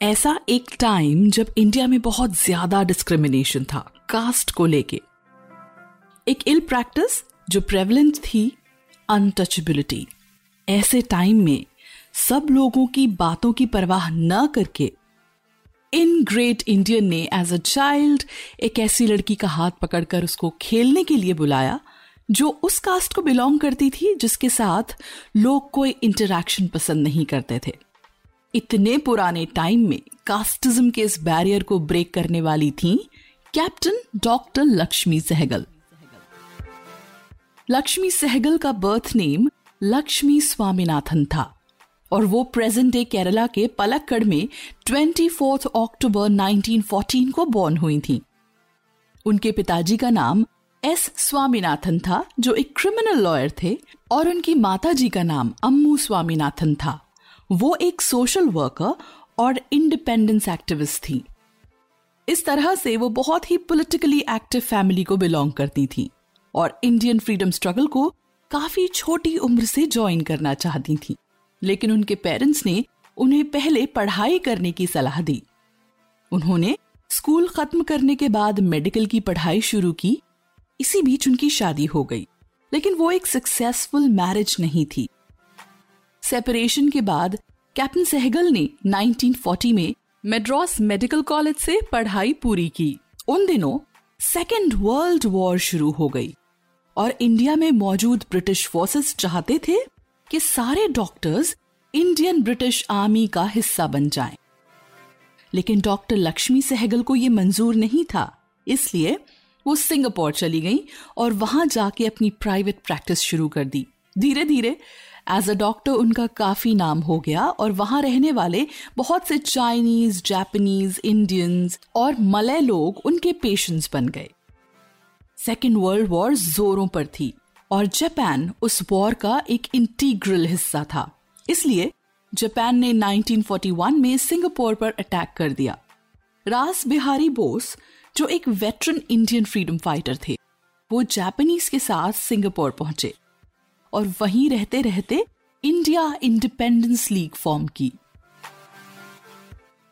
ऐसा एक टाइम जब इंडिया में बहुत ज़्यादा डिस्क्रिमिनेशन था कास्ट को लेके। एक इल प्रैक्टिस जो प्रेवलेंट थी अनटचेबिलिटी ऐसे टाइम में सब लोगों की बातों की परवाह न करके इन ग्रेट इंडियन ने एज अ चाइल्ड एक ऐसी लड़की का हाथ पकड़कर उसको खेलने के लिए बुलाया, जो उस कास्ट को बिलोंग करती थी, जिसके साथ लोग कोई इंटरेक्शन पसंद नहीं करते थे। इतने पुराने टाइम में कास्टिज्म के इस बैरियर को ब्रेक करने वाली थी कैप्टन डॉक्टर लक्ष्मी सहगल लक्ष्मी सहगल का बर्थ नेम लक्ष्मी स्वामीनाथन था और वो प्रेजेंट डे केरला के पलक्कड़ में 24 अक्टूबर 1914 को बॉर्न हुई थी। उनके पिताजी का नाम एस स्वामीनाथन था, जो एक क्रिमिनल लॉयर थे, और उनकी माताजी का नाम अम्मू स्वामीनाथन था। वो एक सोशल वर्कर और इंडिपेंडेंस एक्टिविस्ट थी। इस तरह से वो बहुत ही पॉलिटिकली एक्टिव फैमिली को बिलोंग करती थी और इंडियन फ्रीडम स्ट्रगल को काफ़ी छोटी उम्र से ज्वाइन करना चाहती थी। लेकिन उनके पेरेंट्स ने उन्हें पहले पढ़ाई करने की सलाह दी। उन्होंने स्कूल खत्म करने के बाद मेडिकल की पढ़ाई शुरू की। इसी बीच उनकी शादी हो गई। लेकिन वो एक सक्सेसफुल मैरिज नहीं थी। सेपरेशन के बाद कैप्टन सहगल ने 1940 में मेड्रॉस मेडिकल कॉलेज से पढ़ाई पूरी की उन दिनों सेकेंड वर्ल्ड वॉर शुरू हो गई और इंडिया में मौजूद ब्रिटिश फोर्सेस चाहते थे कि सारे डॉक्टर्स इंडियन ब्रिटिश आर्मी का हिस्सा बन जाएँ। लेकिन डॉक्टर लक्ष्मी सहगल को यह मंजूर नहीं था, इसलिए वो सिंगापुर चली गई और वहाँ जाके अपनी प्राइवेट प्रैक्टिस शुरू कर दी धीरे धीरे एज अ डॉक्टर उनका काफ़ी नाम हो गया और वहाँ रहने वाले बहुत से चाइनीज़ जापानीज इंडियंस और मलय लोग उनके पेशेंट्स बन गए। सेकेंड वर्ल्ड वॉर जोरों पर थी और जापान उस वॉर का एक इंटीग्रल हिस्सा था। इसलिए जापान ने 1941 में सिंगापुर पर अटैक कर दिया। रास बिहारी बोस, जो एक वेटरन इंडियन फ्रीडम फाइटर थे, वो जापानीज के साथ सिंगापुर पहुँचे। और वहीं रहते रहते इंडिया इंडिपेंडेंस लीग फॉर्म की।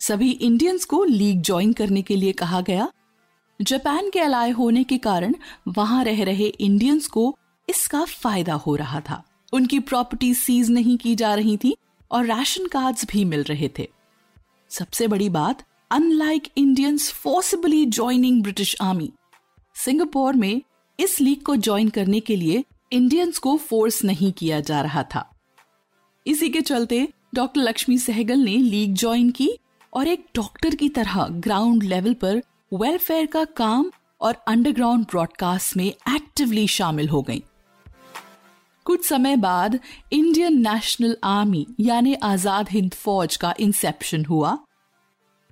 सभी इंडियंस को लीग ज्वाइन करने के लिए कहा गया। जापान के अलाय होने के कारण वहाँ रह रहे इंडियंस को इसका फ़ायदा हो रहा था। उनकी प्रॉपर्टी सीज नहीं की जा रही थी और राशन कार्ड्स भी मिल रहे थे। सबसे बड़ी बात unlike Indians forcibly joining British army Singapore में इस लीग को ज्वाइन करने के लिए इंडियंस को फोर्स नहीं किया जा रहा था। इसी के चलते डॉक्टर लक्ष्मी सहगल ने लीग ज्वाइन की और एक डॉक्टर की तरह ग्राउंड लेवल पर वेलफेयर का काम और अंडरग्राउंड ब्रॉडकास्ट में एक्टिवली शामिल हो गई। कुछ समय बाद इंडियन नेशनल आर्मी यानी आज़ाद हिंद फौज का इंसेप्शन हुआ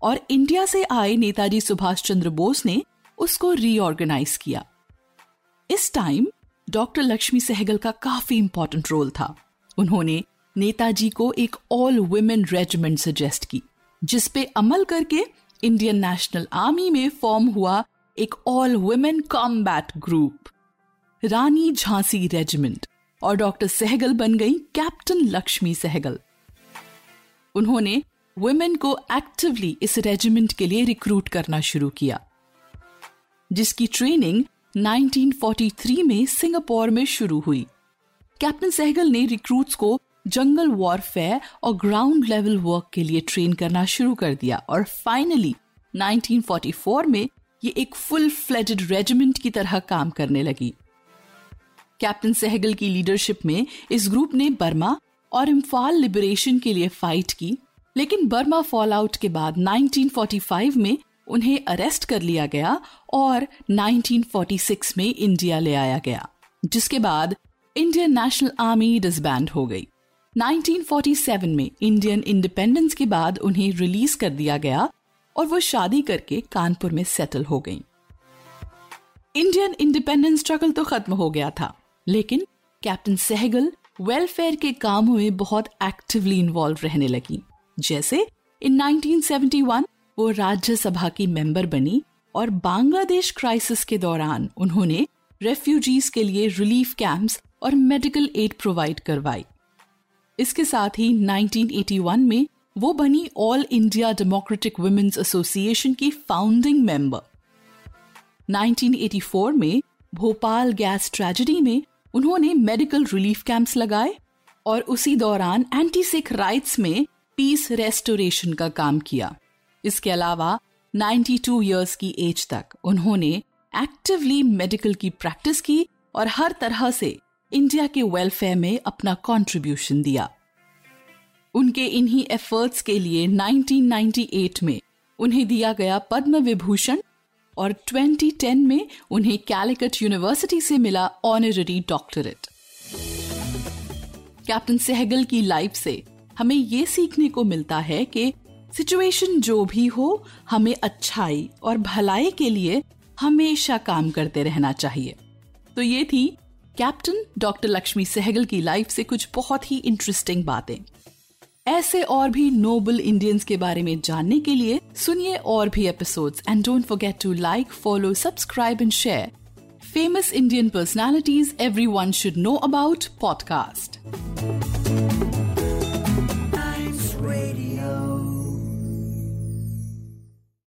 और इंडिया से आए नेताजी सुभाष चंद्र बोस ने उसको रीऑर्गेनाइज किया। इस टाइम डॉक्टर लक्ष्मी सहगल का काफ़ी इंपॉर्टेंट रोल था। उन्होंने नेताजी को एक ऑल वुमेन रेजिमेंट सजेस्ट की जिसपे अमल करके इंडियन नेशनल आर्मी में फॉर्म हुआ एक all women combat group Rani Jhansi regiment और डॉक्टर सहगल बन गई कैप्टन लक्ष्मी सहगल। उन्होंने वुमेन को एक्टिवली इस रेजिमेंट के लिए रिक्रूट करना शुरू किया, जिसकी ट्रेनिंग 1943 में सिंगापुर में शुरू हुई। कैप्टन सहगल ने रिक्रूट्स को जंगल वॉरफेयर और ग्राउंड लेवल वर्क के लिए ट्रेन करना शुरू कर दिया और फाइनली 1944 में ये एक फुल फ्लेडेड रेजिमेंट की तरह काम करने लगी। कैप्टन सहगल की लीडरशिप में इस ग्रुप ने बर्मा और इम्फाल लिबरेशन के लिए फाइट की, लेकिन बर्मा फॉल आउट के बाद 1945 में उन्हें अरेस्ट कर लिया गया और 1946 में इंडिया ले आया गया, जिसके बाद इंडियन नेशनल आर्मी डिसबैंड हो गई। 1947 में इंडियन इंडिपेंडेंस के बाद उन्हें रिलीज़ कर दिया गया और वो शादी करके कानपुर में सेटल हो गई। इंडियन इंडिपेंडेंस स्ट्रगल तो खत्म हो गया था, लेकिन कैप्टन सहगल वेलफेयर के कामों में बहुत एक्टिवली इन्वॉल्व रहने लगी। जैसे इन 1971 वो राज्यसभा की मेंबर बनी और बांग्लादेश क्राइसिस के दौरान उन्होंने रेफ्यूजीज के लिए रिलीफ कैंप्स और मेडिकल एड प्रोवाइड करवाई। इसके साथ ही 1981 में वो बनी All India Democratic Women's Association की फाउंडिंग मेंबर 1984 में भोपाल गैस ट्रेजेडी में उन्होंने मेडिकल रिलीफ कैंप्स लगाए और उसी दौरान एंटी सिख राइट्स में पीस रेस्टोरेशन का काम किया। इसके अलावा 92 इयर्स की एज तक उन्होंने एक्टिवली मेडिकल की प्रैक्टिस की और हर तरह से इंडिया के वेलफेयर में अपना कंट्रीब्यूशन दिया। उनके इन्हीं एफर्ट्स के लिए 1998 में उन्हें दिया गया पद्म विभूषण और 2010 में उन्हें कैलिकट यूनिवर्सिटी से मिला ऑनररी डॉक्टरेट कैप्टन सहगल की लाइफ से हमें ये सीखने को मिलता है कि सिचुएशन जो भी हो, हमें अच्छाई और भलाई के लिए हमेशा काम करते रहना चाहिए। तो ये थी कैप्टन डॉक्टर लक्ष्मी सहगल की लाइफ से कुछ बहुत ही इंटरेस्टिंग बातें। ऐसे और भी नोबल इंडियंस के बारे में जानने के लिए सुनिए और भी episodes and don't forget to like follow subscribe and share famous Indian personalities everyone should know about podcast